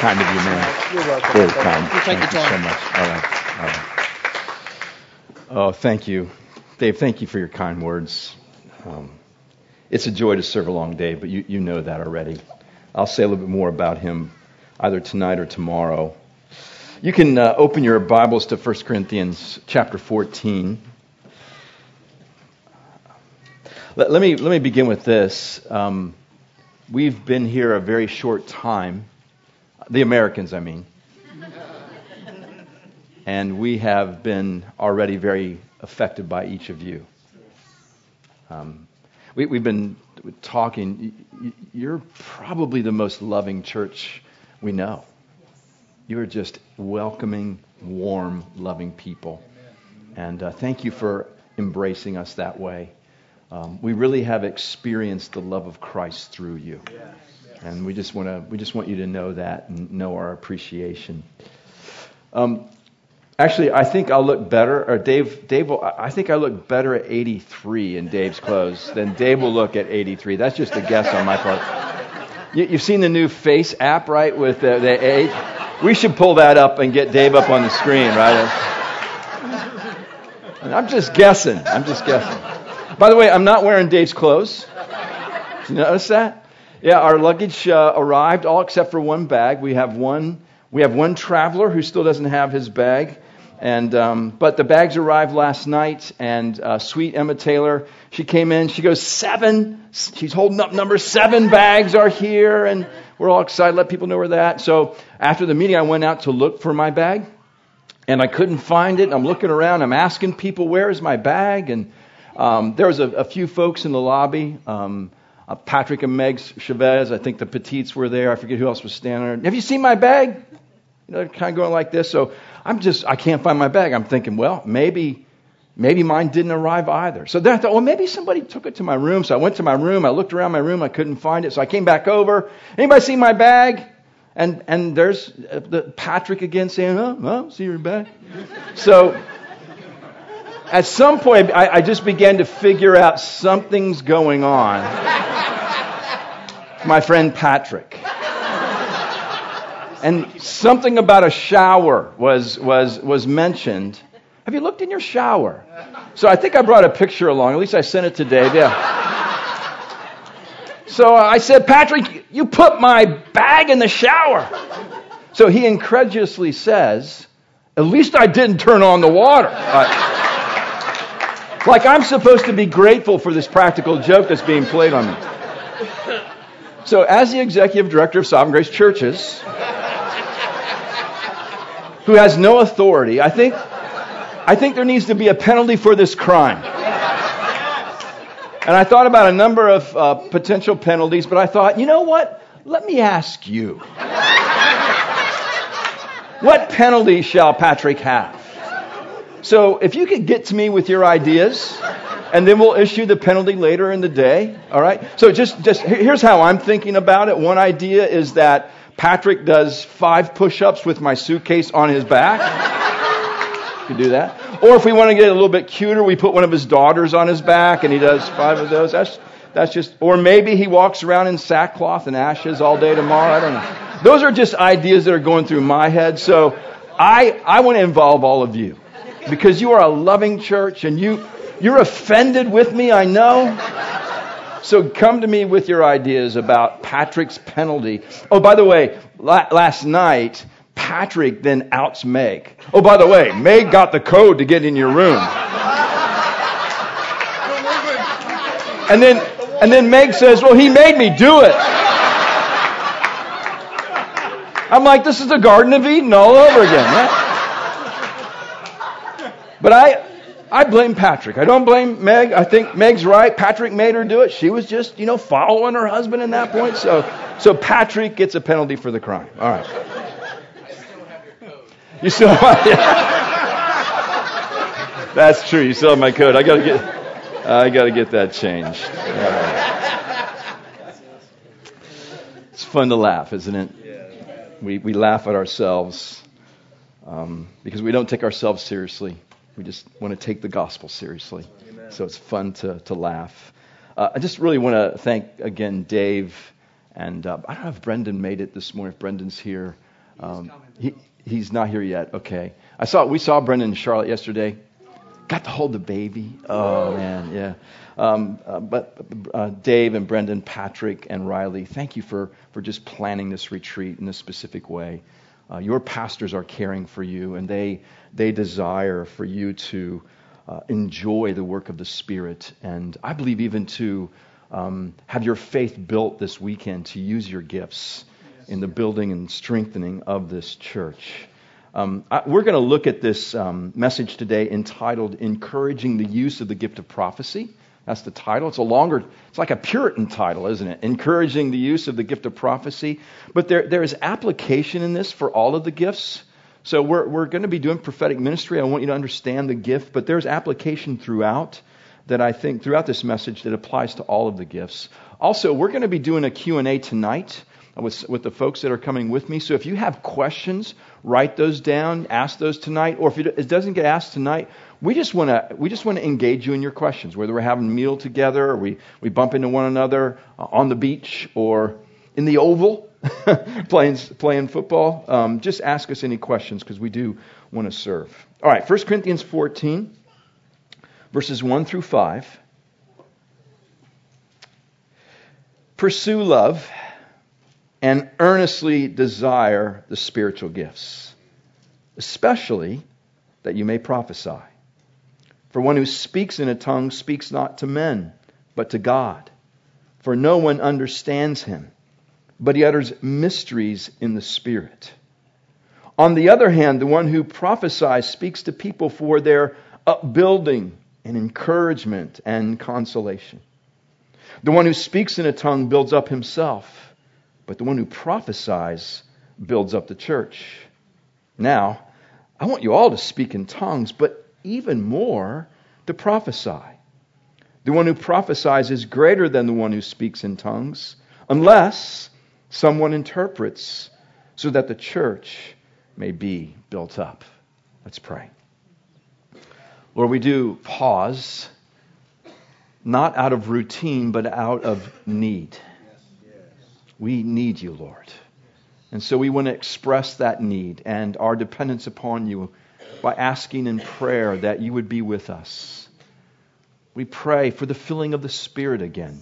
kind of you, man. You're welcome. Very kind. You thank you so much. All right. All right. Oh, thank you. Dave, thank you for your kind words. Um, it's a joy to serve along Dave, but you, you know that already. I'll say a little bit more about him either tonight or tomorrow. You can uh, open your Bibles to 1 Corinthians chapter 14. Let, let me, let me begin with this. Um, we've been here a very short time, the Americans, I mean. And we have been already very affected by each of you. Um, we, we've been talking. You're probably the most loving church we know. You are just welcoming, warm, loving people. And uh, thank you for embracing us that way. Um, we really have experienced the love of Christ through you. And we just want to we just want you to know that and know our appreciation. Um, actually, I think I'll look better, or Dave. Dave, will, I think I look better at 83 in Dave's clothes than Dave will look at 83. That's just a guess on my part. You, you've seen the new Face app, right? With the, the age. We should pull that up and get Dave up on the screen, right? I'm just guessing. I'm just guessing. By the way, I'm not wearing Dave's clothes. Did you notice that? Yeah, our luggage uh, arrived, all except for one bag. We have one. We have one traveler who still doesn't have his bag, and um, but the bags arrived last night. And uh, sweet Emma Taylor, she came in. She goes seven. She's holding up number seven bags are here, and we're all excited. Let people know where that. So after the meeting, I went out to look for my bag, and I couldn't find it. I'm looking around. I'm asking people, "Where is my bag?" And um, there was a, a few folks in the lobby. Um, uh, Patrick and Meg Chavez. I think the Petites were there. I forget who else was standing there. Have you seen my bag? You know, kind of going like this. So I'm just, I can't find my bag. I'm thinking, well, maybe, maybe mine didn't arrive either. So then I thought, well, maybe somebody took it to my room. So I went to my room. I looked around my room. I couldn't find it. So I came back over. Anybody see my bag? And and there's uh, the Patrick again saying, oh, well, see your bag. So at some point, I, I just began to figure out something's going on. My friend Patrick. And something about a shower was, was, was mentioned. Have you looked in your shower? So I think I brought a picture along. At least I sent it to Dave. Yeah. So I said, Patrick, you put my bag in the shower. So he incredulously says, At least I didn't turn on the water. Uh, like I'm supposed to be grateful for this practical joke that's being played on me. So, as the executive director of Sovereign Grace Churches, who has no authority, I think, I think there needs to be a penalty for this crime. And I thought about a number of uh, potential penalties, but I thought, you know what? Let me ask you. What penalty shall Patrick have? So if you could get to me with your ideas, and then we'll issue the penalty later in the day. All right. So just just here's how I'm thinking about it. One idea is that Patrick does five push-ups with my suitcase on his back. You could do that. Or if we want to get a little bit cuter, we put one of his daughters on his back, and he does five of those. That's that's just. Or maybe he walks around in sackcloth and ashes all day tomorrow. I don't know. Those are just ideas that are going through my head. So I I want to involve all of you because you are a loving church and you you're offended with me, I know. So come to me with your ideas about Patrick's penalty. Oh, by the way, la- last night Patrick then outs Meg. Oh, by the way, Meg got the code to get in your room. And then and then Meg says, "Well, he made me do it." I'm like, "This is the Garden of Eden all over again." Right? But I, I blame Patrick. I don't blame Meg. I think Meg's right. Patrick made her do it. She was just, you know, following her husband in that point. So, so Patrick gets a penalty for the crime. All right. You still have yeah. That's true. You still have my code. I gotta get, I gotta get that changed. It's fun to laugh, isn't it? We we laugh at ourselves um, because we don't take ourselves seriously. We just want to take the gospel seriously. Amen. So it's fun to, to laugh. Uh, I just really want to thank again Dave. And uh, I don't know if Brendan made it this morning, if Brendan's here. Um, he, he's not here yet. Okay. I saw we saw Brendan and Charlotte yesterday. Got to hold the baby. Oh man, yeah. Um, uh, but uh, Dave and Brendan, Patrick and Riley, thank you for for just planning this retreat in this specific way. Uh, your pastors are caring for you, and they they desire for you to uh, enjoy the work of the Spirit, and I believe even to um, have your faith built this weekend to use your gifts in the building and strengthening of this church. Um, I, we're going to look at this um, message today entitled Encouraging the Use of the Gift of Prophecy. That's the title. It's a longer, it's like a Puritan title, isn't it? Encouraging the use of the gift of prophecy. But there, there is application in this for all of the gifts. So we're, we're going to be doing prophetic ministry. I want you to understand the gift, but there's application throughout that I think throughout this message that applies to all of the gifts. Also, we're going to be doing a Q&A tonight with, with the folks that are coming with me. So if you have questions, write those down, ask those tonight, or if it doesn't get asked tonight, we just want to we just want to engage you in your questions, whether we're having a meal together, or we, we bump into one another uh, on the beach or in the oval playing playing football. Um, just ask us any questions because we do want to serve. All right, 1 Corinthians 14, verses 1 through 5. Pursue love and earnestly desire the spiritual gifts, especially that you may prophesy. For one who speaks in a tongue speaks not to men, but to God. For no one understands him, but he utters mysteries in the Spirit. On the other hand, the one who prophesies speaks to people for their upbuilding and encouragement and consolation. The one who speaks in a tongue builds up himself, but the one who prophesies builds up the church. Now, I want you all to speak in tongues, but even more to prophesy. The one who prophesies is greater than the one who speaks in tongues, unless someone interprets so that the church may be built up. Let's pray. Lord, we do pause, not out of routine, but out of need. We need you, Lord. And so we want to express that need and our dependence upon you by asking in prayer that you would be with us. We pray for the filling of the Spirit again.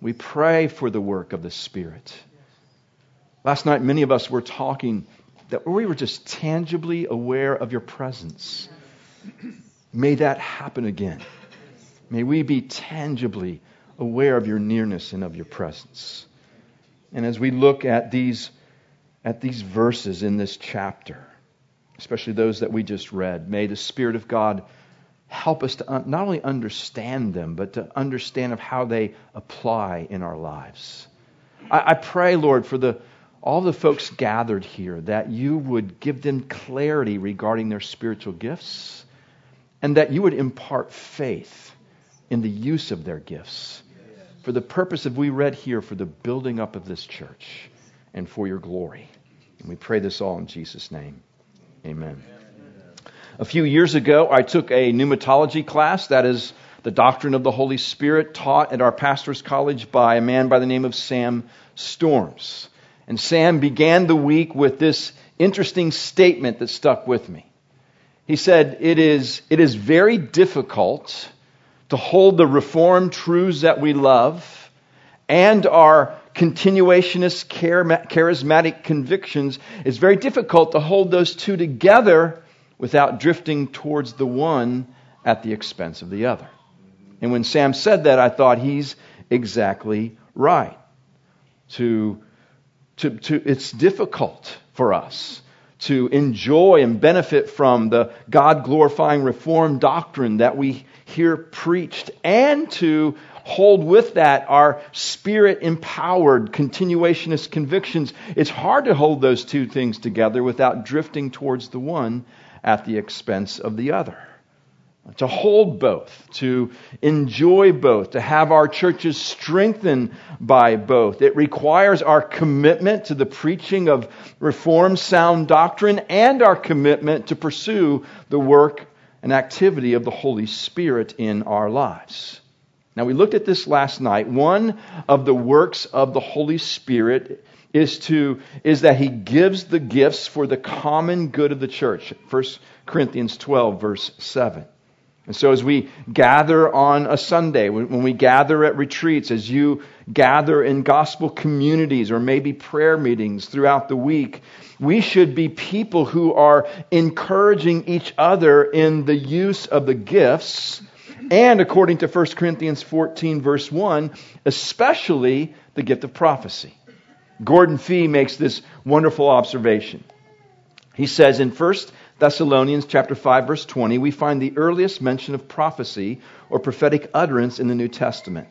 We pray for the work of the Spirit. Last night, many of us were talking that we were just tangibly aware of your presence. May that happen again. May we be tangibly aware of your nearness and of your presence. And as we look at these, at these verses in this chapter, especially those that we just read. May the Spirit of God help us to not only understand them, but to understand of how they apply in our lives. I, I pray, Lord, for the all the folks gathered here that you would give them clarity regarding their spiritual gifts and that you would impart faith in the use of their gifts for the purpose of we read here for the building up of this church and for your glory. And we pray this all in Jesus' name. Amen. A few years ago, I took a pneumatology class, that is the doctrine of the Holy Spirit, taught at our pastor's college by a man by the name of Sam Storms. And Sam began the week with this interesting statement that stuck with me. He said, It is, it is very difficult to hold the Reformed truths that we love and our continuationist charismatic convictions, it's very difficult to hold those two together without drifting towards the one at the expense of the other. And when Sam said that, I thought he's exactly right. To, to, to, it's difficult for us to enjoy and benefit from the God glorifying reform doctrine that we hear preached and to hold with that our spirit empowered continuationist convictions, it's hard to hold those two things together without drifting towards the one at the expense of the other. To hold both, to enjoy both, to have our churches strengthened by both. It requires our commitment to the preaching of Reformed sound doctrine and our commitment to pursue the work and activity of the Holy Spirit in our lives. Now, we looked at this last night. One of the works of the Holy Spirit is, to, is that he gives the gifts for the common good of the church. 1 Corinthians 12, verse 7. And so, as we gather on a Sunday, when we gather at retreats, as you gather in gospel communities or maybe prayer meetings throughout the week, we should be people who are encouraging each other in the use of the gifts, and according to 1 Corinthians 14, verse 1, especially the gift of prophecy. Gordon Fee makes this wonderful observation. He says in 1 Thessalonians chapter 5 verse 20, we find the earliest mention of prophecy or prophetic utterance in the New Testament.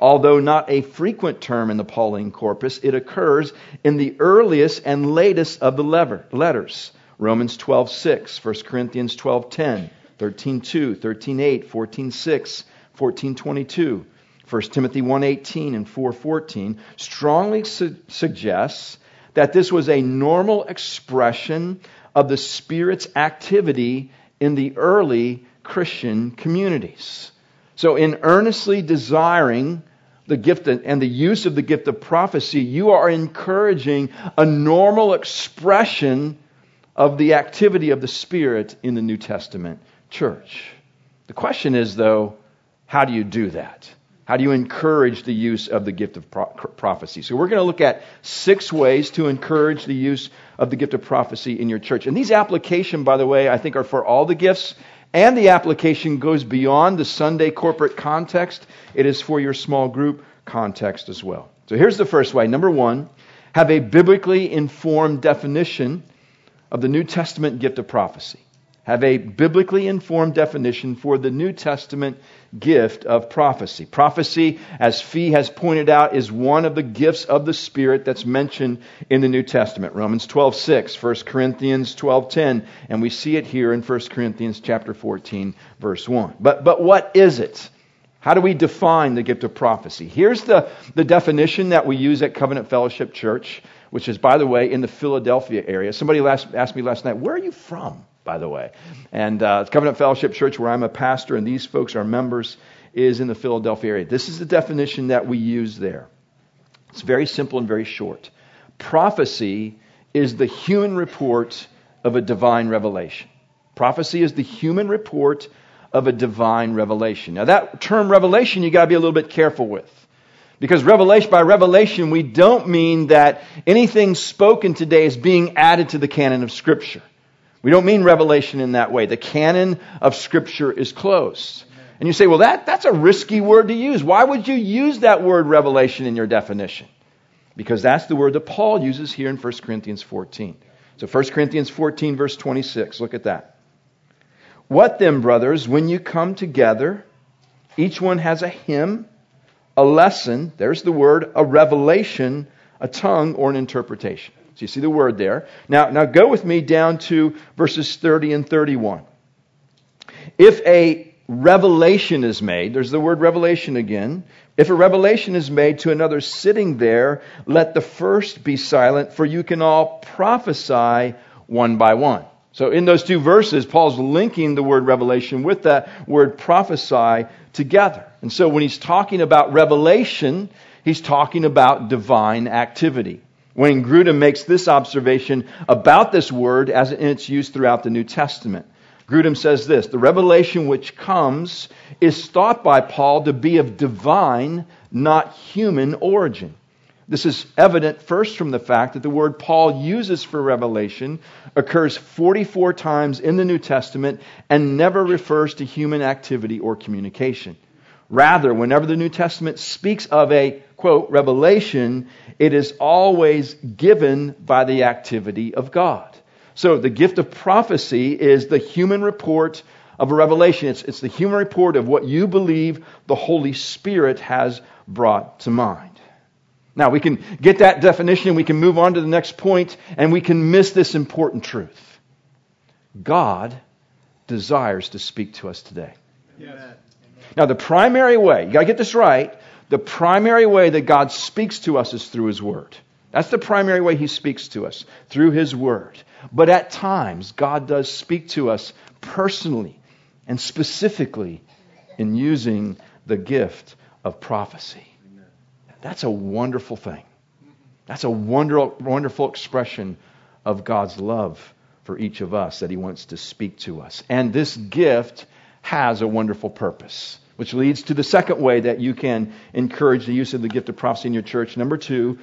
Although not a frequent term in the Pauline corpus, it occurs in the earliest and latest of the letters. Romans 12:6, 1 Corinthians 12:10, 13:2, 13:8, 14:6, 14:22, 1 Timothy 1:18 and 4:14 strongly su- suggests that this was a normal expression of the Spirit's activity in the early Christian communities. So, in earnestly desiring the gift and the use of the gift of prophecy, you are encouraging a normal expression of the activity of the Spirit in the New Testament church. The question is, though, how do you do that? How do you encourage the use of the gift of pro- prophecy? So, we're going to look at six ways to encourage the use of the gift of prophecy in your church. And these application, by the way, I think are for all the gifts, and the application goes beyond the Sunday corporate context. It is for your small group context as well. So, here's the first way. Number one, have a biblically informed definition of the New Testament gift of prophecy have a biblically informed definition for the New Testament gift of prophecy. Prophecy, as Fee has pointed out, is one of the gifts of the Spirit that's mentioned in the New Testament. Romans 12, 6, 1 Corinthians 12, 10, and we see it here in 1 Corinthians chapter 14, verse 1. But, but what is it? How do we define the gift of prophecy? Here's the, the definition that we use at Covenant Fellowship Church, which is, by the way, in the Philadelphia area. Somebody last, asked me last night, where are you from? By the way. And uh, Covenant Fellowship Church, where I'm a pastor and these folks are members, is in the Philadelphia area. This is the definition that we use there. It's very simple and very short. Prophecy is the human report of a divine revelation. Prophecy is the human report of a divine revelation. Now, that term revelation, you got to be a little bit careful with. Because revelation, by revelation, we don't mean that anything spoken today is being added to the canon of Scripture. We don't mean revelation in that way. The canon of Scripture is closed. And you say, well, that, that's a risky word to use. Why would you use that word revelation in your definition? Because that's the word that Paul uses here in 1 Corinthians 14. So 1 Corinthians 14, verse 26, look at that. What then, brothers, when you come together, each one has a hymn, a lesson, there's the word, a revelation, a tongue, or an interpretation. So you see the word there. Now, now go with me down to verses 30 and 31. If a revelation is made, there's the word revelation again. If a revelation is made to another sitting there, let the first be silent, for you can all prophesy one by one. So in those two verses, Paul's linking the word revelation with that word prophesy together. And so when he's talking about revelation, he's talking about divine activity. Wayne Grudem makes this observation about this word as in its use throughout the New Testament. Grudem says this The revelation which comes is thought by Paul to be of divine, not human origin. This is evident first from the fact that the word Paul uses for revelation occurs 44 times in the New Testament and never refers to human activity or communication. Rather, whenever the New Testament speaks of a, quote, revelation, it is always given by the activity of God. So the gift of prophecy is the human report of a revelation. It's, it's the human report of what you believe the Holy Spirit has brought to mind. Now, we can get that definition, we can move on to the next point, and we can miss this important truth. God desires to speak to us today. Yes. Now, the primary way, you got to get this right, the primary way that God speaks to us is through His Word. That's the primary way He speaks to us, through His Word. But at times, God does speak to us personally and specifically in using the gift of prophecy. That's a wonderful thing. That's a wonderful, wonderful expression of God's love for each of us that He wants to speak to us. And this gift has a wonderful purpose, which leads to the second way that you can encourage the use of the gift of prophecy in your church. Number two,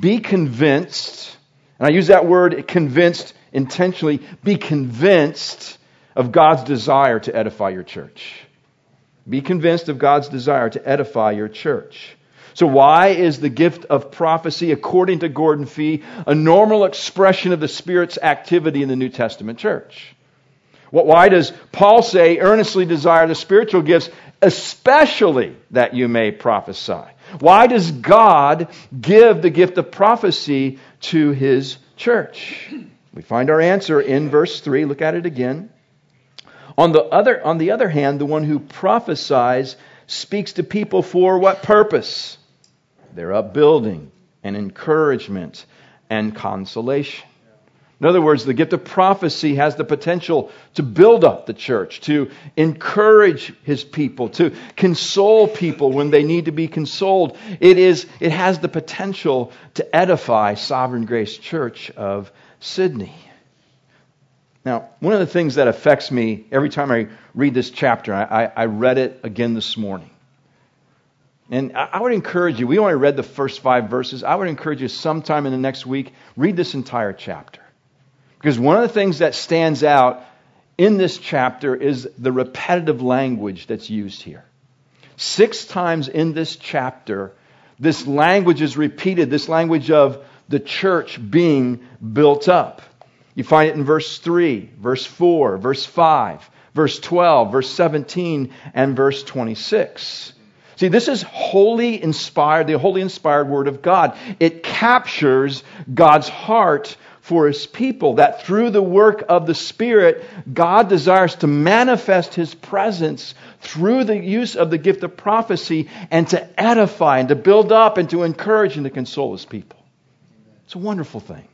be convinced, and I use that word convinced intentionally, be convinced of God's desire to edify your church. Be convinced of God's desire to edify your church. So, why is the gift of prophecy, according to Gordon Fee, a normal expression of the Spirit's activity in the New Testament church? Why does Paul say, earnestly desire the spiritual gifts, especially that you may prophesy? Why does God give the gift of prophecy to his church? We find our answer in verse 3. Look at it again. On the other, on the other hand, the one who prophesies speaks to people for what purpose? Their upbuilding and encouragement and consolation. In other words, the gift of prophecy has the potential to build up the church, to encourage his people, to console people when they need to be consoled. It, is, it has the potential to edify Sovereign Grace Church of Sydney. Now, one of the things that affects me every time I read this chapter, I, I read it again this morning. And I would encourage you, we only read the first five verses. I would encourage you sometime in the next week, read this entire chapter. Because one of the things that stands out in this chapter is the repetitive language that's used here. Six times in this chapter, this language is repeated, this language of the church being built up. You find it in verse 3, verse 4, verse 5, verse 12, verse 17, and verse 26. See, this is wholly inspired, the wholly inspired Word of God. It captures God's heart for his people, that through the work of the Spirit, God desires to manifest his presence through the use of the gift of prophecy and to edify and to build up and to encourage and to console his people. It's a wonderful thing.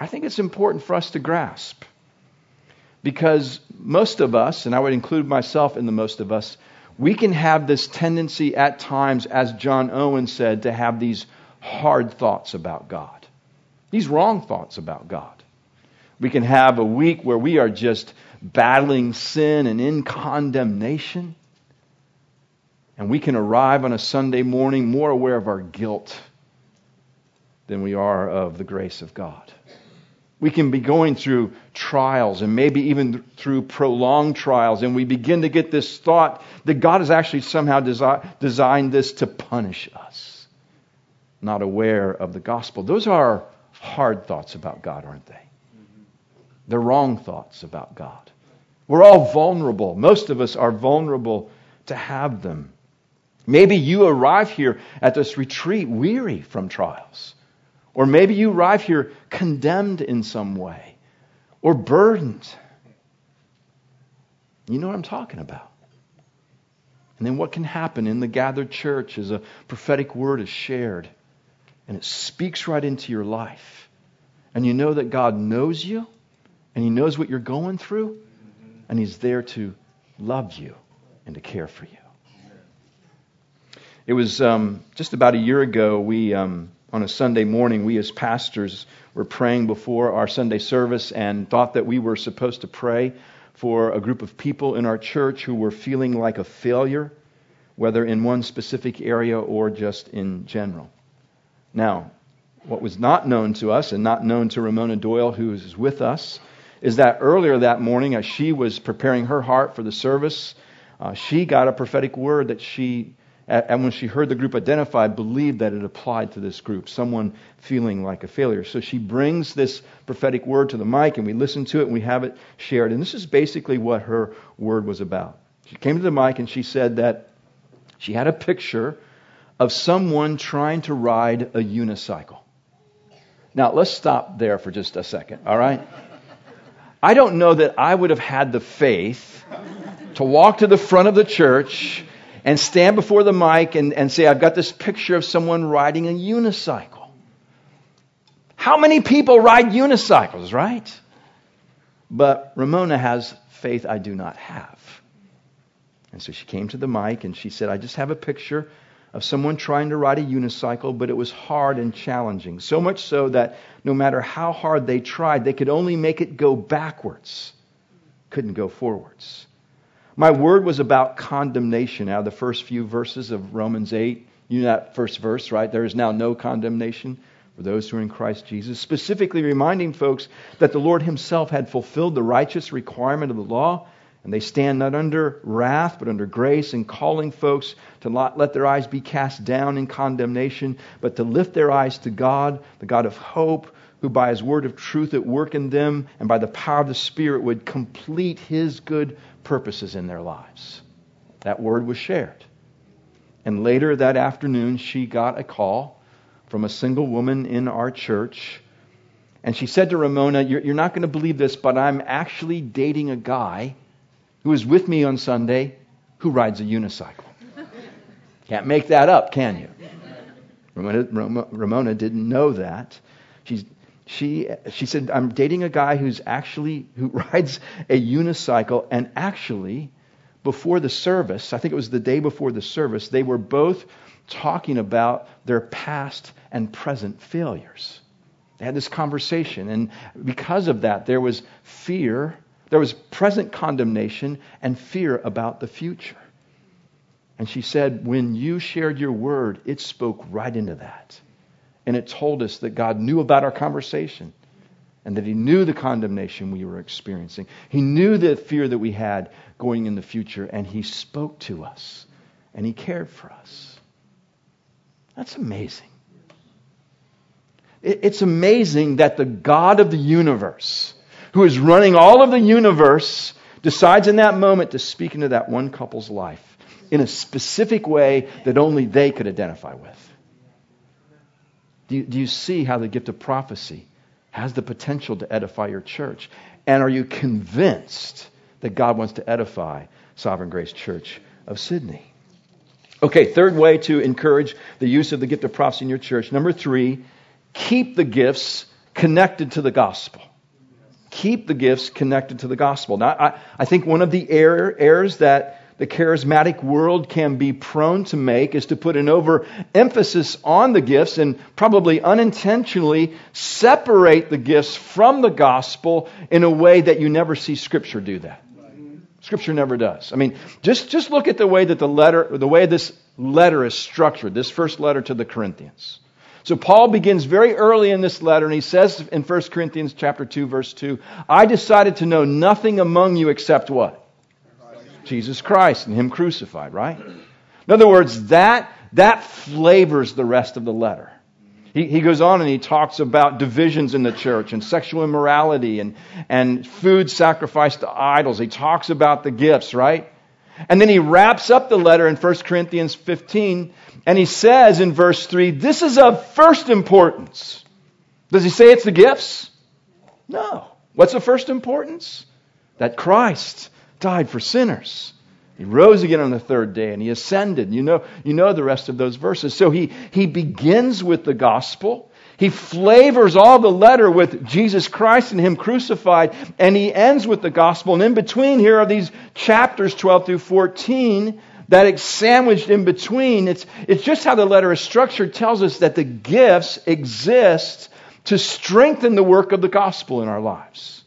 I think it's important for us to grasp because most of us, and I would include myself in the most of us, we can have this tendency at times, as John Owen said, to have these hard thoughts about God these wrong thoughts about God. We can have a week where we are just battling sin and in condemnation. And we can arrive on a Sunday morning more aware of our guilt than we are of the grace of God. We can be going through trials and maybe even through prolonged trials, and we begin to get this thought that God has actually somehow desi- designed this to punish us, not aware of the gospel. Those are hard thoughts about God, aren't they? They're wrong thoughts about God. We're all vulnerable. Most of us are vulnerable to have them. Maybe you arrive here at this retreat weary from trials. Or maybe you arrive here condemned in some way or burdened. You know what I'm talking about. And then what can happen in the gathered church as a prophetic word is shared and it speaks right into your life. And you know that God knows you and He knows what you're going through, and He's there to love you and to care for you. It was um, just about a year ago, we, um, on a Sunday morning, we as pastors were praying before our Sunday service and thought that we were supposed to pray for a group of people in our church who were feeling like a failure, whether in one specific area or just in general. Now, what was not known to us and not known to Ramona Doyle, who is with us, is that earlier that morning, as she was preparing her heart for the service, uh, she got a prophetic word that she, and when she heard the group identified, believed that it applied to this group, someone feeling like a failure. So she brings this prophetic word to the mic, and we listen to it, and we have it shared. And this is basically what her word was about. She came to the mic, and she said that she had a picture of someone trying to ride a unicycle. Now, let's stop there for just a second, all right? I don't know that I would have had the faith to walk to the front of the church and stand before the mic and, and say, I've got this picture of someone riding a unicycle. How many people ride unicycles, right? But Ramona has faith I do not have. And so she came to the mic and she said, I just have a picture of someone trying to ride a unicycle, but it was hard and challenging. So much so that no matter how hard they tried, they could only make it go backwards, couldn't go forwards. My word was about condemnation out of the first few verses of Romans 8. You know that first verse, right? There is now no condemnation for those who are in Christ Jesus, specifically reminding folks that the Lord Himself had fulfilled the righteous requirement of the law, and they stand not under wrath, but under grace, and calling folks to not let their eyes be cast down in condemnation, but to lift their eyes to God, the God of hope, who by His word of truth at work in them and by the power of the Spirit would complete His good purposes in their lives. That word was shared. And later that afternoon, she got a call from a single woman in our church. And she said to Ramona, You're, not going to believe this, but I'm actually dating a guy who is with me on Sunday who rides a unicycle. Can't make that up, can you? Ramona, Ramona didn't know that. She's, she, she said, I'm dating a guy who's actually, who rides a unicycle, and actually, before the service, I think it was the day before the service, they were both talking about their past and present failures. They had this conversation, and because of that, there was fear, there was present condemnation, and fear about the future. And she said, When you shared your word, it spoke right into that and it told us that God knew about our conversation and that He knew the condemnation we were experiencing. He knew the fear that we had going in the future, and He spoke to us and He cared for us. That's amazing. It's amazing that the God of the universe, who is running all of the universe, decides in that moment to speak into that one couple's life in a specific way that only they could identify with. Do you, do you see how the gift of prophecy has the potential to edify your church? And are you convinced that God wants to edify Sovereign Grace Church of Sydney? Okay, third way to encourage the use of the gift of prophecy in your church. Number three, keep the gifts connected to the gospel. Keep the gifts connected to the gospel. Now, I, I think one of the error, errors that the charismatic world can be prone to make is to put an overemphasis on the gifts and probably unintentionally separate the gifts from the gospel in a way that you never see Scripture do that. Scripture never does. I mean, just, just look at the way that the letter, the way this letter is structured, this first letter to the Corinthians. So Paul begins very early in this letter and he says in 1 Corinthians chapter 2 verse 2, I decided to know nothing among you except what? Jesus Christ and Him crucified, right? In other words, that, that flavors the rest of the letter. He, he goes on and he talks about divisions in the church and sexual immorality and, and food sacrificed to idols. He talks about the gifts, right? And then he wraps up the letter in 1 Corinthians 15 and he says in verse 3, This is of first importance. Does he say it's the gifts? No. What's of first importance? That Christ died for sinners. He rose again on the third day and he ascended. You know, you know the rest of those verses. So he, he begins with the gospel. He flavors all the letter with Jesus Christ and Him crucified, and he ends with the gospel. And in between here are these chapters 12 through 14 that is sandwiched in between. It's, it's just how the letter is structured tells us that the gifts exist to strengthen the work of the gospel in our lives.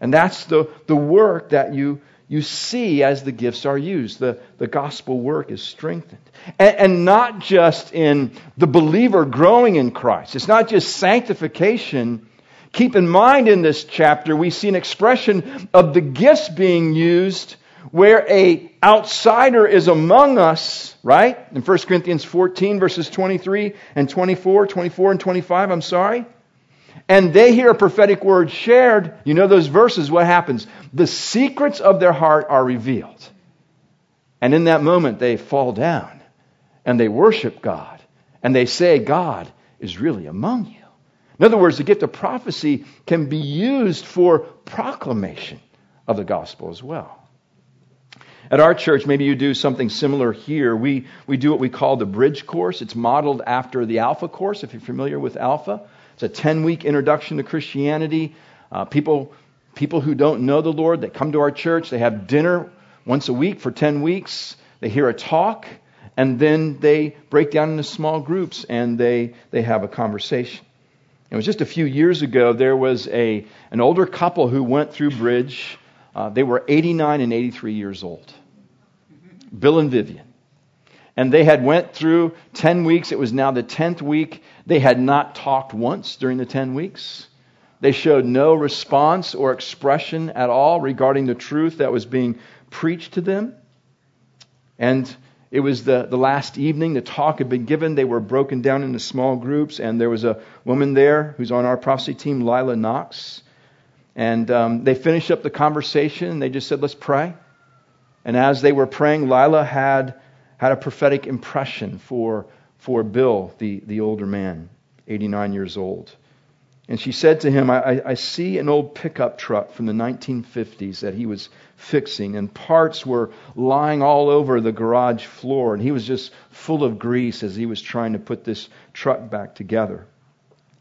And that's the, the work that you, you see as the gifts are used. The, the gospel work is strengthened. And, and not just in the believer growing in Christ, it's not just sanctification. Keep in mind in this chapter, we see an expression of the gifts being used where a outsider is among us, right? In 1 Corinthians 14 verses 23 and 24, 24 and 25, I'm sorry and they hear a prophetic word shared, you know those verses, what happens? The secrets of their heart are revealed. And in that moment, they fall down and they worship God and they say, God is really among you. In other words, the gift of prophecy can be used for proclamation of the gospel as well. At our church, maybe you do something similar here. We, we do what we call the bridge course. It's modeled after the Alpha course, if you're familiar with Alpha. It's a 10 week introduction to Christianity. Uh, people, people who don't know the Lord, they come to our church, they have dinner once a week for 10 weeks. They hear a talk, and then they break down into small groups and they, they have a conversation. It was just a few years ago, there was a, an older couple who went through Bridge. Uh, they were 89 and 83 years old. Bill and Vivian. And they had went through 10 weeks. It was now the 10th week. They had not talked once during the 10 weeks. They showed no response or expression at all regarding the truth that was being preached to them. And it was the, the last evening. The talk had been given. They were broken down into small groups. And there was a woman there who's on our prophecy team, Lila Knox. And um, they finished up the conversation and they just said, let's pray. And as they were praying, Lila had, had a prophetic impression for, for Bill, the, the older man, 89 years old. And she said to him, I, I, see an old pickup truck from the 1950s that he was fixing, and parts were lying all over the garage floor, and he was just full of grease as he was trying to put this truck back together.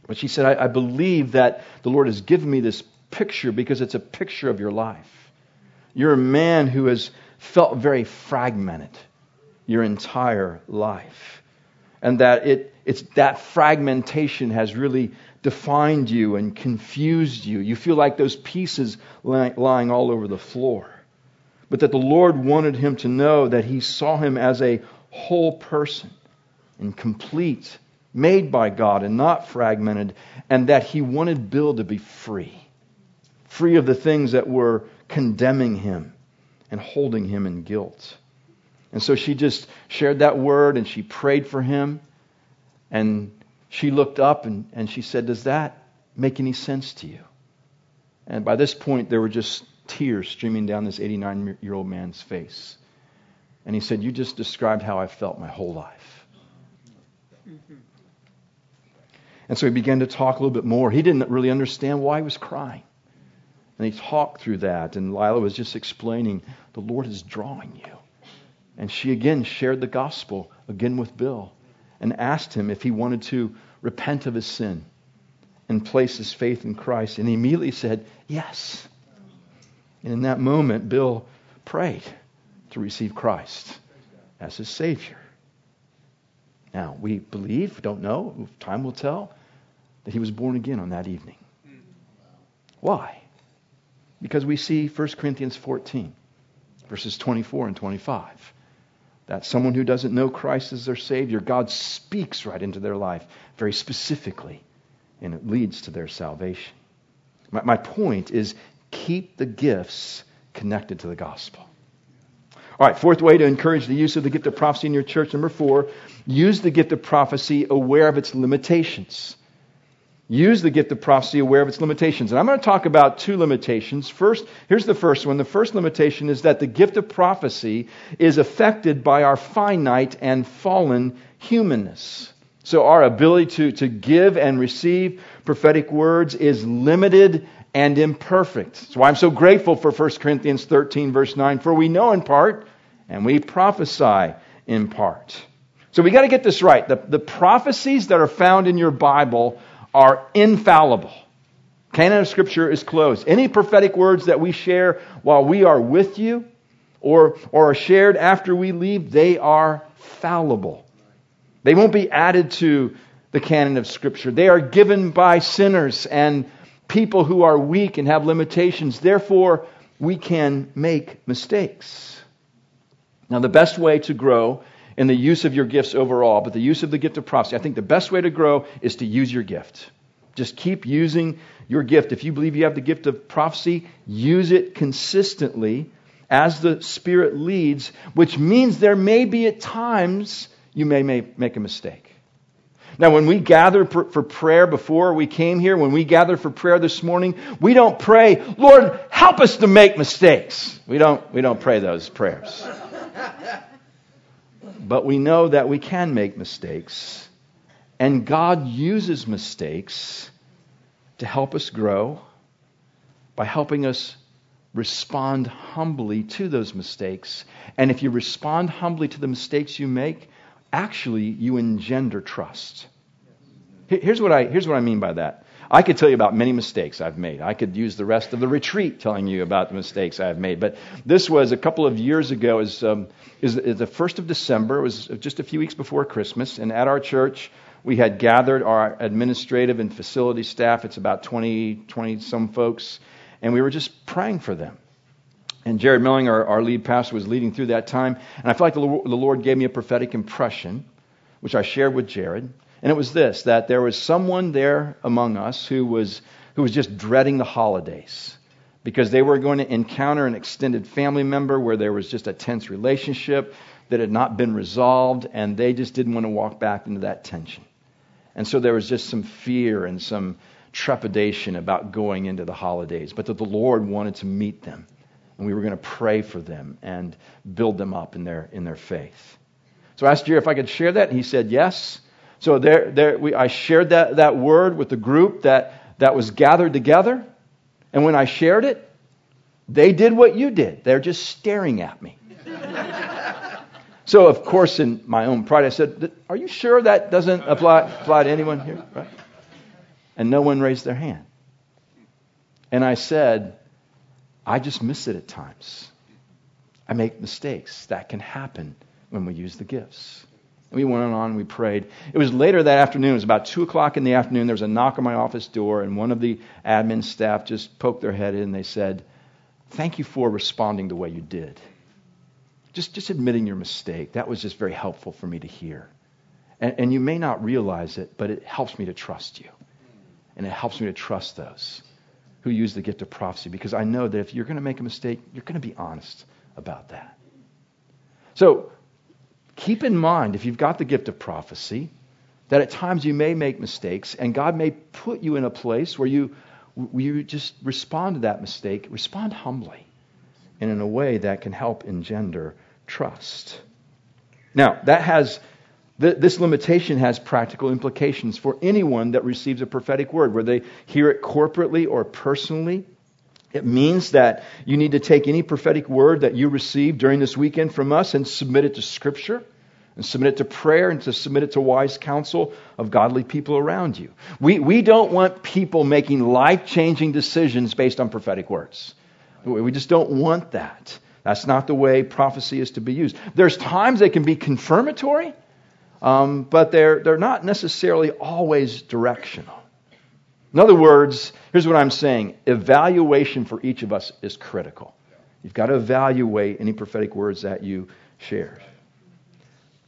But she said, I, I believe that the Lord has given me this picture because it's a picture of your life. You're a man who has felt very fragmented your entire life. And that it, it's that fragmentation has really defined you and confused you. You feel like those pieces lying all over the floor. But that the Lord wanted him to know that he saw him as a whole person and complete, made by God and not fragmented, and that he wanted Bill to be free. Free of the things that were condemning him and holding him in guilt. And so she just shared that word and she prayed for him. And she looked up and, and she said, Does that make any sense to you? And by this point, there were just tears streaming down this 89 year old man's face. And he said, You just described how I felt my whole life. Mm-hmm. And so he began to talk a little bit more. He didn't really understand why he was crying. And he talked through that, and Lila was just explaining, The Lord is drawing you. And she again shared the gospel again with Bill and asked him if he wanted to repent of his sin and place his faith in Christ. And he immediately said, Yes. And in that moment, Bill prayed to receive Christ as his Savior. Now, we believe, don't know, time will tell, that he was born again on that evening. Why? Because we see 1 Corinthians 14, verses 24 and 25 that someone who doesn't know Christ as their Savior, God speaks right into their life very specifically, and it leads to their salvation. My, my point is keep the gifts connected to the gospel. All right, fourth way to encourage the use of the gift of prophecy in your church. Number four, use the gift of prophecy aware of its limitations use the gift of prophecy aware of its limitations. And I'm going to talk about two limitations. First, here's the first one. The first limitation is that the gift of prophecy is affected by our finite and fallen humanness. So our ability to, to give and receive prophetic words is limited and imperfect. That's why I'm so grateful for 1 Corinthians 13, verse 9. For we know in part, and we prophesy in part. So we got to get this right. The, the prophecies that are found in your Bible are infallible. Canon of Scripture is closed. Any prophetic words that we share while we are with you or, or are shared after we leave, they are fallible. They won't be added to the canon of Scripture. They are given by sinners and people who are weak and have limitations. Therefore, we can make mistakes. Now, the best way to grow in the use of your gifts overall, but the use of the gift of prophecy. I think the best way to grow is to use your gift. Just keep using your gift. If you believe you have the gift of prophecy, use it consistently as the Spirit leads, which means there may be at times you may make a mistake. Now, when we gather for prayer before we came here, when we gather for prayer this morning, we don't pray, Lord, help us to make mistakes. We don't, we don't pray those prayers. But we know that we can make mistakes. And God uses mistakes to help us grow by helping us respond humbly to those mistakes. And if you respond humbly to the mistakes you make, actually you engender trust. Here's what I, here's what I mean by that. I could tell you about many mistakes I've made. I could use the rest of the retreat telling you about the mistakes I've made. But this was a couple of years ago. Is um, is the first of December. It was just a few weeks before Christmas, and at our church we had gathered our administrative and facility staff. It's about 20, 20 some folks, and we were just praying for them. And Jared Mellinger, our, our lead pastor, was leading through that time. And I feel like the, the Lord gave me a prophetic impression, which I shared with Jared. And it was this that there was someone there among us who was, who was just dreading the holidays because they were going to encounter an extended family member where there was just a tense relationship that had not been resolved, and they just didn't want to walk back into that tension. And so there was just some fear and some trepidation about going into the holidays, but that the Lord wanted to meet them and we were going to pray for them and build them up in their, in their faith. So I asked Jerry if I could share that, and he said yes. So there, there we, I shared that, that word with the group that, that was gathered together. And when I shared it, they did what you did. They're just staring at me. so, of course, in my own pride, I said, Are you sure that doesn't apply, apply to anyone here? Right? And no one raised their hand. And I said, I just miss it at times. I make mistakes. That can happen when we use the gifts. And we went on and we prayed. It was later that afternoon. It was about 2 o'clock in the afternoon. There was a knock on my office door, and one of the admin staff just poked their head in and they said, Thank you for responding the way you did. Just, just admitting your mistake. That was just very helpful for me to hear. And, and you may not realize it, but it helps me to trust you. And it helps me to trust those who use the gift of prophecy because I know that if you're going to make a mistake, you're going to be honest about that. So keep in mind, if you've got the gift of prophecy, that at times you may make mistakes, and God may put you in a place where you, where you just respond to that mistake, respond humbly, and in a way that can help engender trust. Now, that has this limitation has practical implications for anyone that receives a prophetic word, whether they hear it corporately or personally. It means that you need to take any prophetic word that you receive during this weekend from us and submit it to Scripture, and submit it to prayer, and to submit it to wise counsel of godly people around you. We, we don't want people making life changing decisions based on prophetic words. We just don't want that. That's not the way prophecy is to be used. There's times they can be confirmatory, um, but they're, they're not necessarily always directional. In other words, here's what I'm saying evaluation for each of us is critical. You've got to evaluate any prophetic words that you share.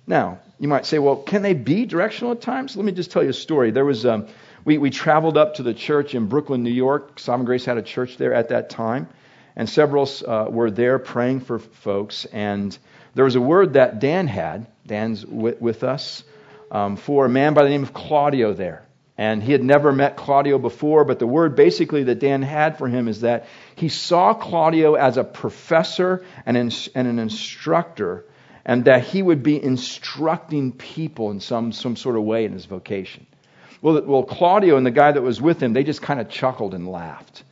Now, you might say, well, can they be directional at times? Let me just tell you a story. There was, um, we, we traveled up to the church in Brooklyn, New York. Sovereign Grace had a church there at that time, and several uh, were there praying for folks. And there was a word that Dan had, Dan's with, with us, um, for a man by the name of Claudio there. And he had never met Claudio before, but the word basically that Dan had for him is that he saw Claudio as a professor and, and an instructor, and that he would be instructing people in some, some sort of way in his vocation. Well, well, Claudio and the guy that was with him, they just kind of chuckled and laughed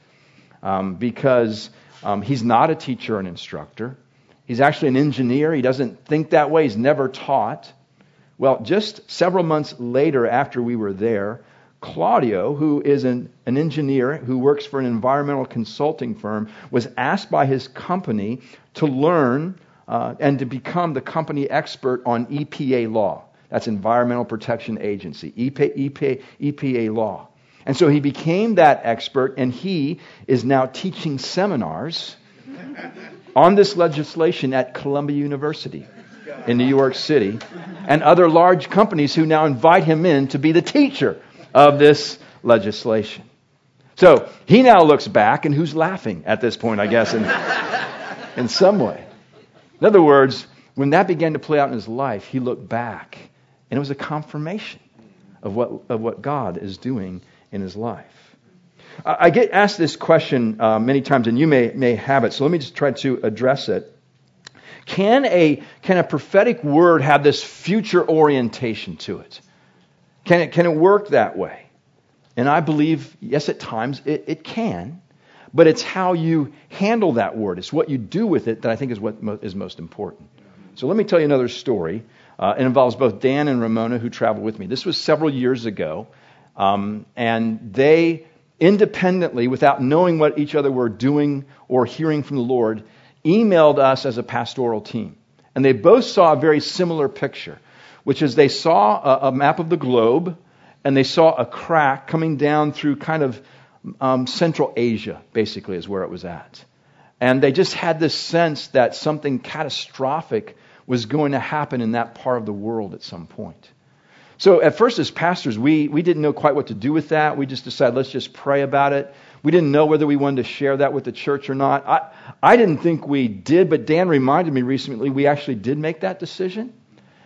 um, because um, he's not a teacher and instructor. He's actually an engineer. He doesn't think that way. He's never taught. Well, just several months later, after we were there, Claudio, who is an, an engineer who works for an environmental consulting firm, was asked by his company to learn uh, and to become the company expert on EPA law. That's Environmental Protection Agency, EPA, EPA, EPA law. And so he became that expert, and he is now teaching seminars on this legislation at Columbia University in New York City and other large companies who now invite him in to be the teacher of this legislation. So he now looks back, and who's laughing at this point, I guess, in, in some way? In other words, when that began to play out in his life, he looked back, and it was a confirmation of what, of what God is doing in his life. I get asked this question uh, many times, and you may, may have it, so let me just try to address it. Can a, can a prophetic word have this future orientation to it? Can it, can it work that way? And I believe, yes, at times it, it can, but it's how you handle that word. It's what you do with it that I think is what mo- is most important. So let me tell you another story. Uh, it involves both Dan and Ramona who traveled with me. This was several years ago. Um, and they independently, without knowing what each other were doing or hearing from the Lord, emailed us as a pastoral team. And they both saw a very similar picture, which is they saw a, a map of the globe and they saw a crack coming down through kind of um, Central Asia, basically, is where it was at. And they just had this sense that something catastrophic was going to happen in that part of the world at some point. So at first, as pastors, we, we didn't know quite what to do with that. We just decided, let's just pray about it. We didn't know whether we wanted to share that with the church or not. I, I didn't think we did, but Dan reminded me recently we actually did make that decision.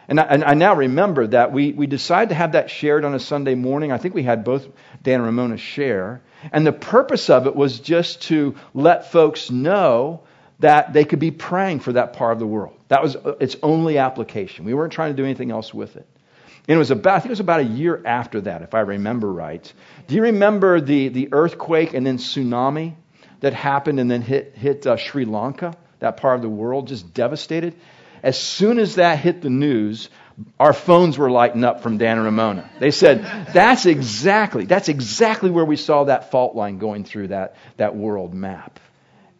And I, and I now remember that we, we decided to have that shared on a Sunday morning. I think we had both Dan and Ramona share. And the purpose of it was just to let folks know that they could be praying for that part of the world. That was its only application. We weren't trying to do anything else with it. And it was about, I think it was about a year after that, if I remember right. Do you remember the, the earthquake and then tsunami that happened and then hit, hit uh, Sri Lanka, that part of the world, just devastated? As soon as that hit the news, our phones were lighting up from Dan and Ramona. They said, that's exactly, that's exactly where we saw that fault line going through that, that world map.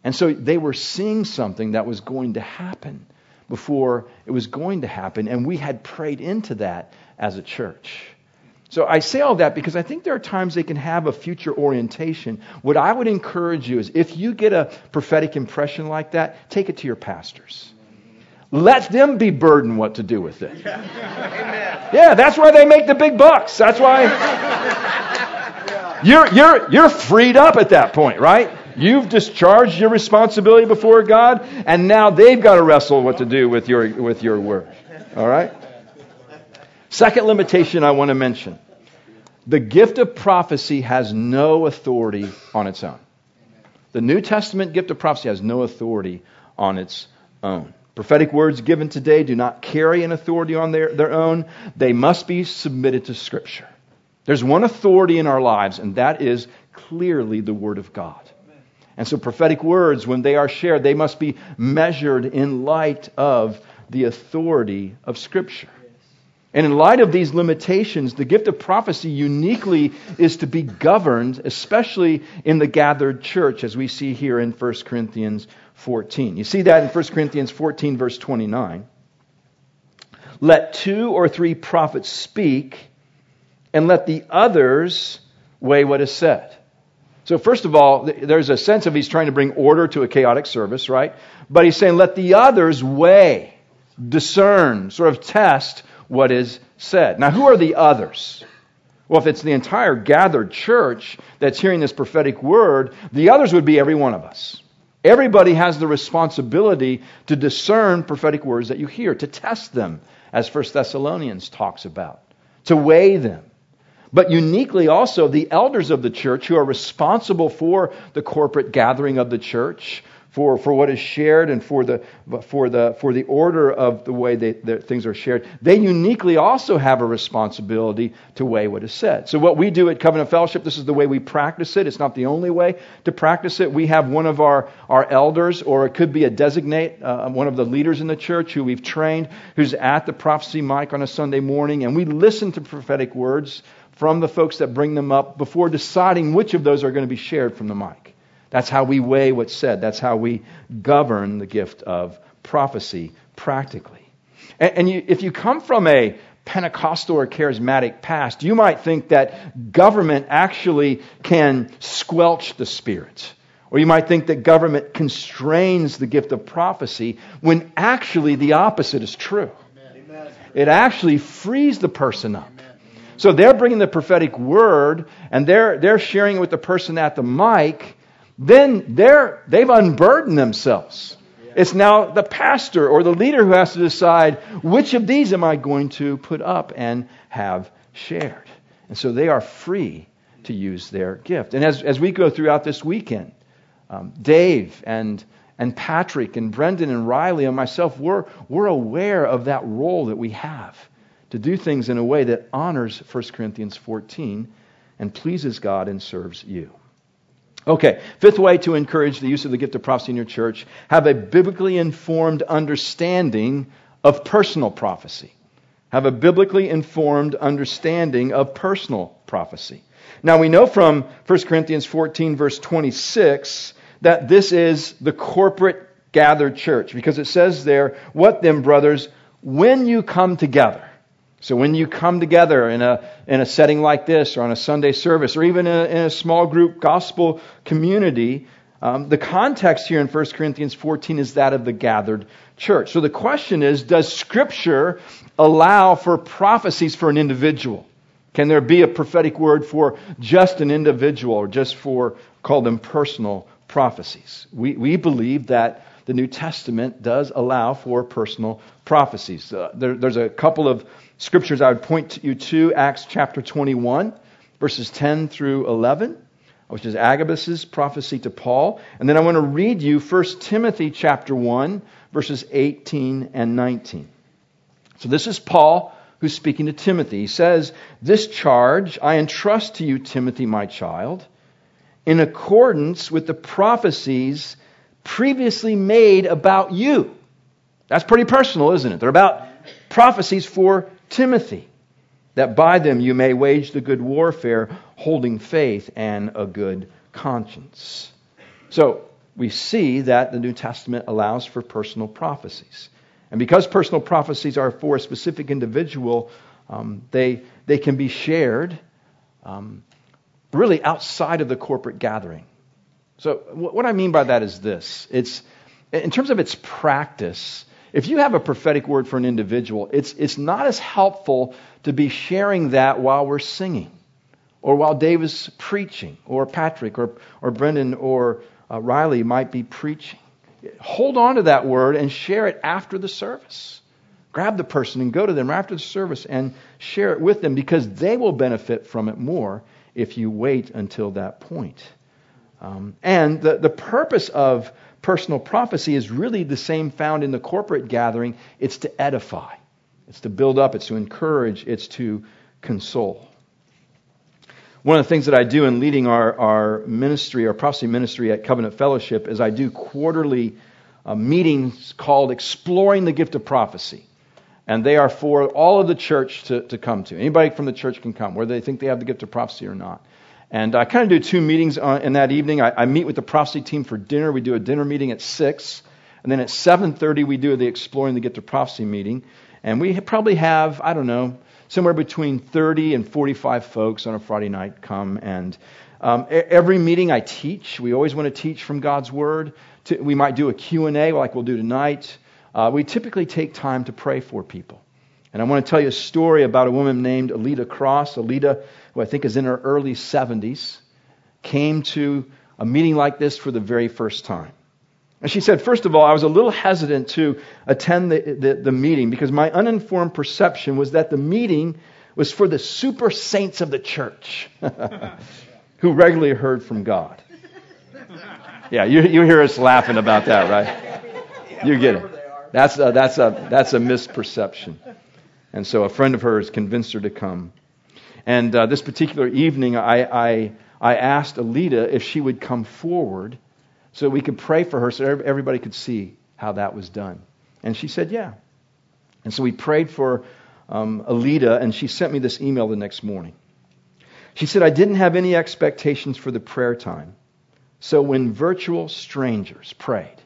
And so they were seeing something that was going to happen before it was going to happen, and we had prayed into that as a church. So I say all that because I think there are times they can have a future orientation. What I would encourage you is if you get a prophetic impression like that, take it to your pastors. Let them be burdened what to do with it. Yeah, yeah that's why they make the big bucks. That's why you're, you're, you're freed up at that point, right? You've discharged your responsibility before God, and now they've got to wrestle what to do with your, with your word. All right? Second limitation I want to mention the gift of prophecy has no authority on its own. The New Testament gift of prophecy has no authority on its own. Prophetic words given today do not carry an authority on their, their own. They must be submitted to Scripture. There's one authority in our lives, and that is clearly the Word of God. And so prophetic words, when they are shared, they must be measured in light of the authority of Scripture. And in light of these limitations, the gift of prophecy uniquely is to be governed, especially in the gathered church, as we see here in 1 Corinthians 14. You see that in 1 Corinthians 14, verse 29. Let two or three prophets speak, and let the others weigh what is said. So, first of all, there's a sense of he's trying to bring order to a chaotic service, right? But he's saying, let the others weigh, discern, sort of test what is said. Now, who are the others? Well, if it's the entire gathered church that's hearing this prophetic word, the others would be every one of us. Everybody has the responsibility to discern prophetic words that you hear, to test them, as 1 Thessalonians talks about, to weigh them. But uniquely also, the elders of the church who are responsible for the corporate gathering of the church, for, for what is shared and for the, for, the, for the order of the way they, things are shared, they uniquely also have a responsibility to weigh what is said. So, what we do at Covenant Fellowship, this is the way we practice it. It's not the only way to practice it. We have one of our, our elders, or it could be a designate, uh, one of the leaders in the church who we've trained, who's at the prophecy mic on a Sunday morning, and we listen to prophetic words from the folks that bring them up before deciding which of those are going to be shared from the mic. That's how we weigh what's said. That's how we govern the gift of prophecy practically. And, and you, if you come from a Pentecostal or charismatic past, you might think that government actually can squelch the Spirit. Or you might think that government constrains the gift of prophecy when actually the opposite is true. Amen. It actually frees the person up. So they're bringing the prophetic word and they're, they're sharing it with the person at the mic then they're, they've unburdened themselves. It's now the pastor or the leader who has to decide which of these am I going to put up and have shared. And so they are free to use their gift. And as, as we go throughout this weekend, um, Dave and, and Patrick and Brendan and Riley and myself, we're, we're aware of that role that we have to do things in a way that honors 1 Corinthians 14 and pleases God and serves you. Okay, fifth way to encourage the use of the gift of prophecy in your church have a biblically informed understanding of personal prophecy. have a biblically informed understanding of personal prophecy. Now we know from 1 Corinthians 14, verse 26, that this is the corporate gathered church because it says there, What then, brothers, when you come together? So when you come together in a, in a setting like this or on a Sunday service or even in a, in a small group gospel community, um, the context here in 1 Corinthians 14 is that of the gathered church. So the question is, does Scripture allow for prophecies for an individual? Can there be a prophetic word for just an individual or just for, call them personal prophecies? We, we believe that the New Testament does allow for personal prophecies. Uh, there, there's a couple of scriptures I would point you to Acts chapter 21, verses 10 through 11 which is Agabus's prophecy to Paul. And then I want to read you 1 Timothy chapter 1, verses 18 and 19. So this is Paul who's speaking to Timothy. He says, This charge I entrust to you, Timothy, my child, in accordance with the prophecies previously made about you. That's pretty personal, isn't it? They're about prophecies for Timothy, that by them you may wage the good warfare, holding faith and a good conscience. So, we see that the New Testament allows for personal prophecies. And because personal prophecies are for a specific individual, um, they, they can be shared um, really outside of the corporate gathering. So, what I mean by that is this it's, in terms of its practice, if you have a prophetic word for an individual, it's, it's not as helpful to be sharing that while we're singing, or while Dave is preaching, or Patrick, or, or Brendan, or uh, Riley might be preaching hold on to that word and share it after the service. Grab the person and go to them after the service and share it with them because they will benefit from it more if you wait until that point. Um, and the, the purpose of personal prophecy is really the same found in the corporate gathering it's to edify, it's to build up, it's to encourage, it's to console. One of the things that I do in leading our, our ministry, our prophecy ministry at Covenant Fellowship, is I do quarterly uh, meetings called Exploring the Gift of Prophecy. And they are for all of the church to, to come to. Anybody from the church can come, whether they think they have the gift of prophecy or not. And I kind of do two meetings on, in that evening. I, I meet with the prophecy team for dinner. We do a dinner meeting at 6. And then at 7.30, we do the Exploring the Gift of Prophecy meeting. And we probably have, I don't know, somewhere between 30 and 45 folks on a Friday night come. And um, every meeting I teach, we always want to teach from God's Word. We might do a Q&A like we'll do tonight. Uh, we typically take time to pray for people. And I want to tell you a story about a woman named Alita Cross. Alita, who I think is in her early 70s, came to a meeting like this for the very first time. And she said, first of all, I was a little hesitant to attend the, the, the, meeting because my uninformed perception was that the meeting was for the super saints of the church who regularly heard from God. Yeah, you, you hear us laughing about that, right? You get it. That's a, that's, a, that's a misperception. And so a friend of hers convinced her to come. And uh, this particular evening, I, I, I asked Alita if she would come forward so we could pray for her so everybody could see how that was done. And she said, Yeah. And so we prayed for um, Alita, and she sent me this email the next morning. She said, I didn't have any expectations for the prayer time. So when virtual strangers prayed,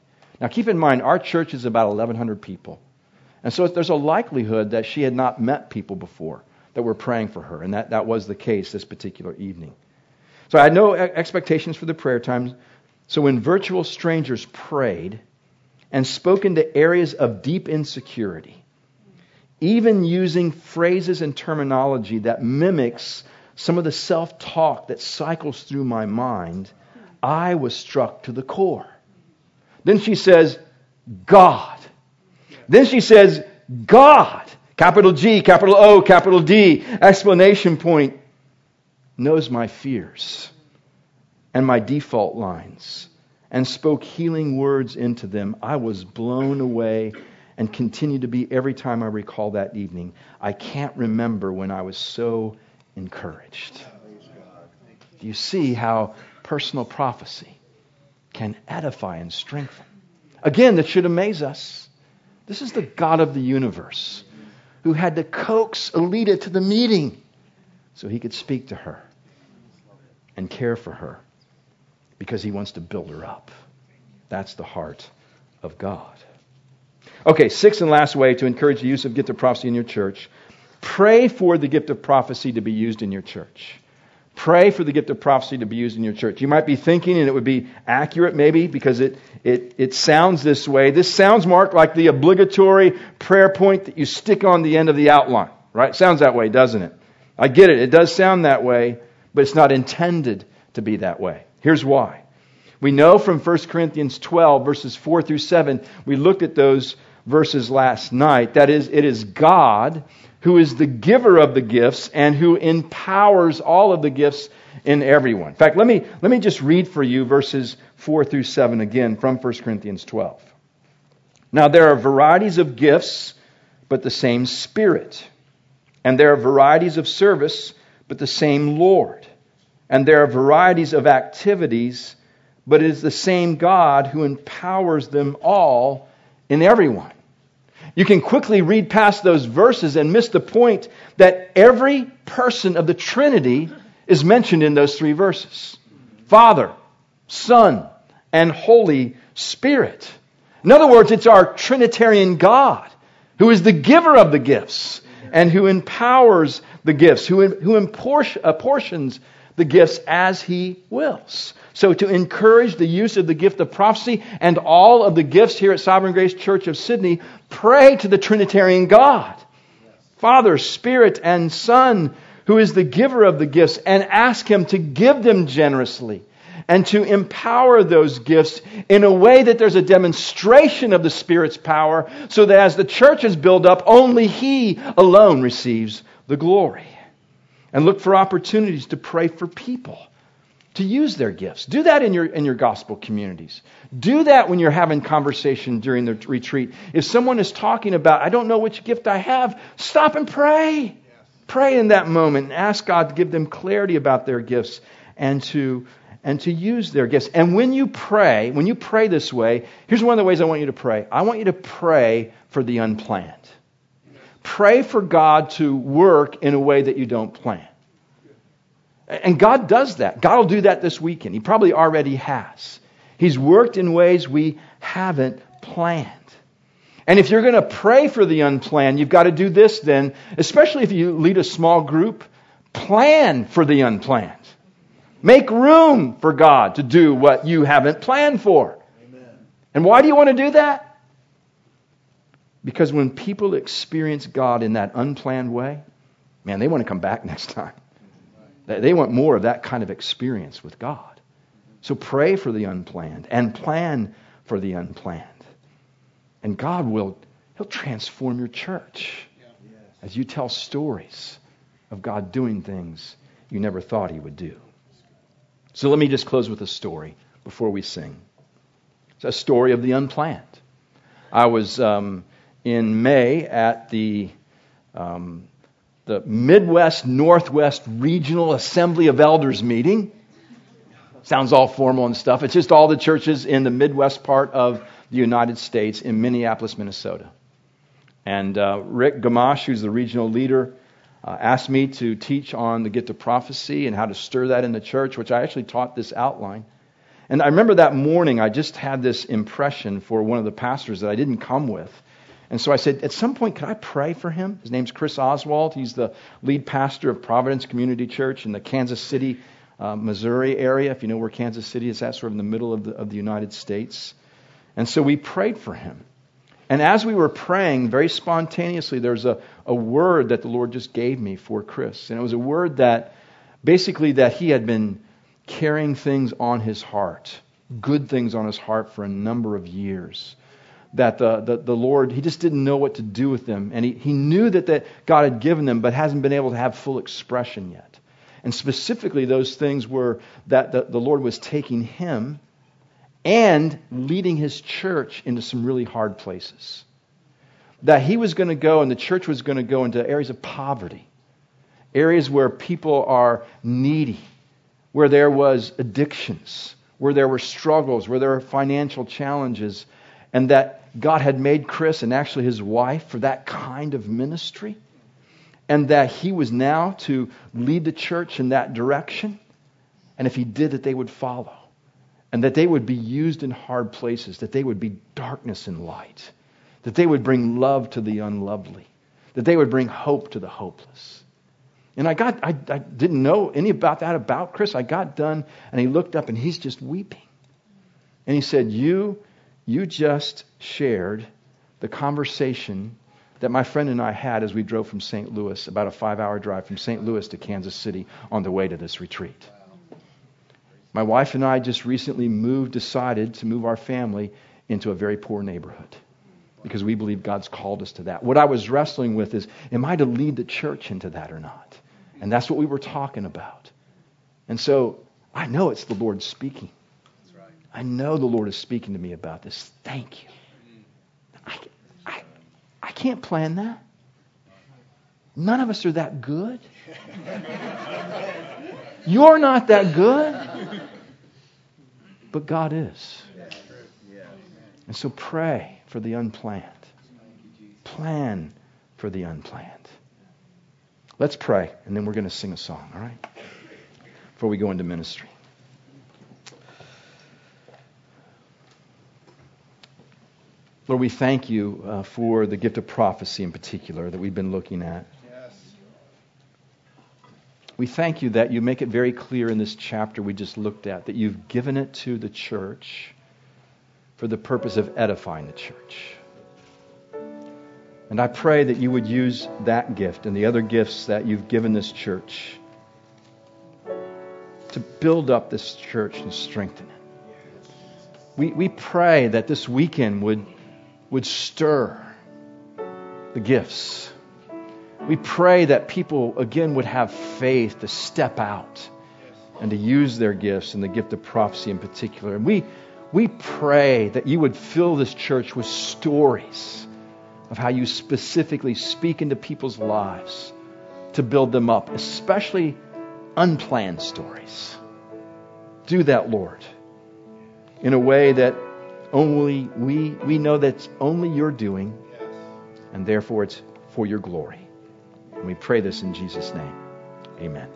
now keep in mind, our church is about 1,100 people. And so there's a likelihood that she had not met people before that were praying for her. And that, that was the case this particular evening. So I had no expectations for the prayer time. So when virtual strangers prayed and spoke into areas of deep insecurity, even using phrases and terminology that mimics some of the self talk that cycles through my mind, I was struck to the core. Then she says, God. Then she says, God. Capital G, capital O, capital D, explanation point, knows my fears and my default lines and spoke healing words into them, I was blown away and continue to be every time I recall that evening. I can't remember when I was so encouraged. Do you see how personal prophecy can edify and strengthen? Again, that should amaze us. This is the God of the universe who had to coax Alita to the meeting so he could speak to her and care for her because he wants to build her up. That's the heart of God. Okay, sixth and last way to encourage the use of gift of prophecy in your church pray for the gift of prophecy to be used in your church. Pray for the gift of prophecy to be used in your church. You might be thinking, and it would be accurate maybe because it, it, it sounds this way. This sounds, Mark, like the obligatory prayer point that you stick on the end of the outline, right? Sounds that way, doesn't it? I get it. It does sound that way, but it's not intended to be that way. Here's why. We know from 1 Corinthians 12, verses 4 through 7, we looked at those verses last night. That is, it is God who is the giver of the gifts and who empowers all of the gifts in everyone. In fact, let me, let me just read for you verses 4 through 7 again from 1 Corinthians 12. Now, there are varieties of gifts, but the same Spirit. And there are varieties of service, but the same Lord. And there are varieties of activities, but it is the same God who empowers them all in everyone. You can quickly read past those verses and miss the point that every person of the Trinity is mentioned in those three verses Father, Son, and Holy Spirit. In other words, it's our Trinitarian God who is the giver of the gifts and who empowers the gifts, who, who apportions the gifts as he wills. So, to encourage the use of the gift of prophecy and all of the gifts here at Sovereign Grace Church of Sydney, pray to the Trinitarian God, Father, Spirit, and Son, who is the giver of the gifts, and ask Him to give them generously and to empower those gifts in a way that there's a demonstration of the Spirit's power, so that as the church is built up, only He alone receives the glory. And look for opportunities to pray for people to use their gifts. Do that in your, in your gospel communities. Do that when you're having conversation during the retreat. If someone is talking about, I don't know which gift I have, stop and pray. Pray in that moment and ask God to give them clarity about their gifts and to, and to use their gifts. And when you pray, when you pray this way, here's one of the ways I want you to pray. I want you to pray for the unplanned. Pray for God to work in a way that you don't plan. And God does that. God will do that this weekend. He probably already has. He's worked in ways we haven't planned. And if you're going to pray for the unplanned, you've got to do this then, especially if you lead a small group, plan for the unplanned. Make room for God to do what you haven't planned for. Amen. And why do you want to do that? Because when people experience God in that unplanned way, man, they want to come back next time. They want more of that kind of experience with God. So pray for the unplanned and plan for the unplanned. And God will He'll transform your church as you tell stories of God doing things you never thought He would do. So let me just close with a story before we sing. It's a story of the unplanned. I was um, in May at the um, the Midwest Northwest Regional Assembly of Elders meeting. Sounds all formal and stuff. It's just all the churches in the Midwest part of the United States in Minneapolis, Minnesota. And uh, Rick Gamache, who's the regional leader, uh, asked me to teach on the gift of prophecy and how to stir that in the church, which I actually taught this outline. And I remember that morning, I just had this impression for one of the pastors that I didn't come with. And so I said, at some point, could I pray for him? His name's Chris Oswald. He's the lead pastor of Providence Community Church in the Kansas City, uh, Missouri area. If you know where Kansas City is, that's sort of in the middle of the, of the United States. And so we prayed for him. And as we were praying, very spontaneously, there's a, a word that the Lord just gave me for Chris. And it was a word that basically that he had been carrying things on his heart, good things on his heart for a number of years that the, the, the, Lord, he just didn't know what to do with them. And he, he knew that, that God had given them, but hasn't been able to have full expression yet. And specifically, those things were that the, the Lord was taking him and leading his church into some really hard places. That he was going to go and the church was going to go into areas of poverty, areas where people are needy, where there was addictions, where there were struggles, where there were financial challenges and that God had made Chris and actually his wife for that kind of ministry, and that he was now to lead the church in that direction. And if he did, that they would follow, and that they would be used in hard places, that they would be darkness and light, that they would bring love to the unlovely, that they would bring hope to the hopeless. And I got, I, I didn't know any about that about Chris. I got done, and he looked up, and he's just weeping. And he said, "You, you just shared the conversation that my friend and I had as we drove from St. Louis, about a five-hour drive from St. Louis to Kansas City on the way to this retreat." My wife and I just recently moved, decided to move our family into a very poor neighborhood because we believe God's called us to that. What I was wrestling with is, am I to lead the church into that or not? And that's what we were talking about. And so I know it's the Lord speaking. I know the Lord is speaking to me about this. Thank you. I, I, I can't plan that. None of us are that good. You're not that good. But God is. And so pray for the unplanned. Plan for the unplanned. Let's pray, and then we're going to sing a song, all right? Before we go into ministry. Lord, we thank you uh, for the gift of prophecy in particular that we've been looking at. Yes. We thank you that you make it very clear in this chapter we just looked at that you've given it to the church for the purpose of edifying the church. And I pray that you would use that gift and the other gifts that you've given this church to build up this church and strengthen it. We, we pray that this weekend would would stir the gifts. We pray that people, again, would have faith to step out and to use their gifts and the gift of prophecy in particular. And we, we pray that you would fill this church with stories of how you specifically speak into people's lives to build them up, especially unplanned stories. Do that, Lord, in a way that only we, we know that's only your doing, and therefore it's for your glory. And we pray this in Jesus' name. Amen.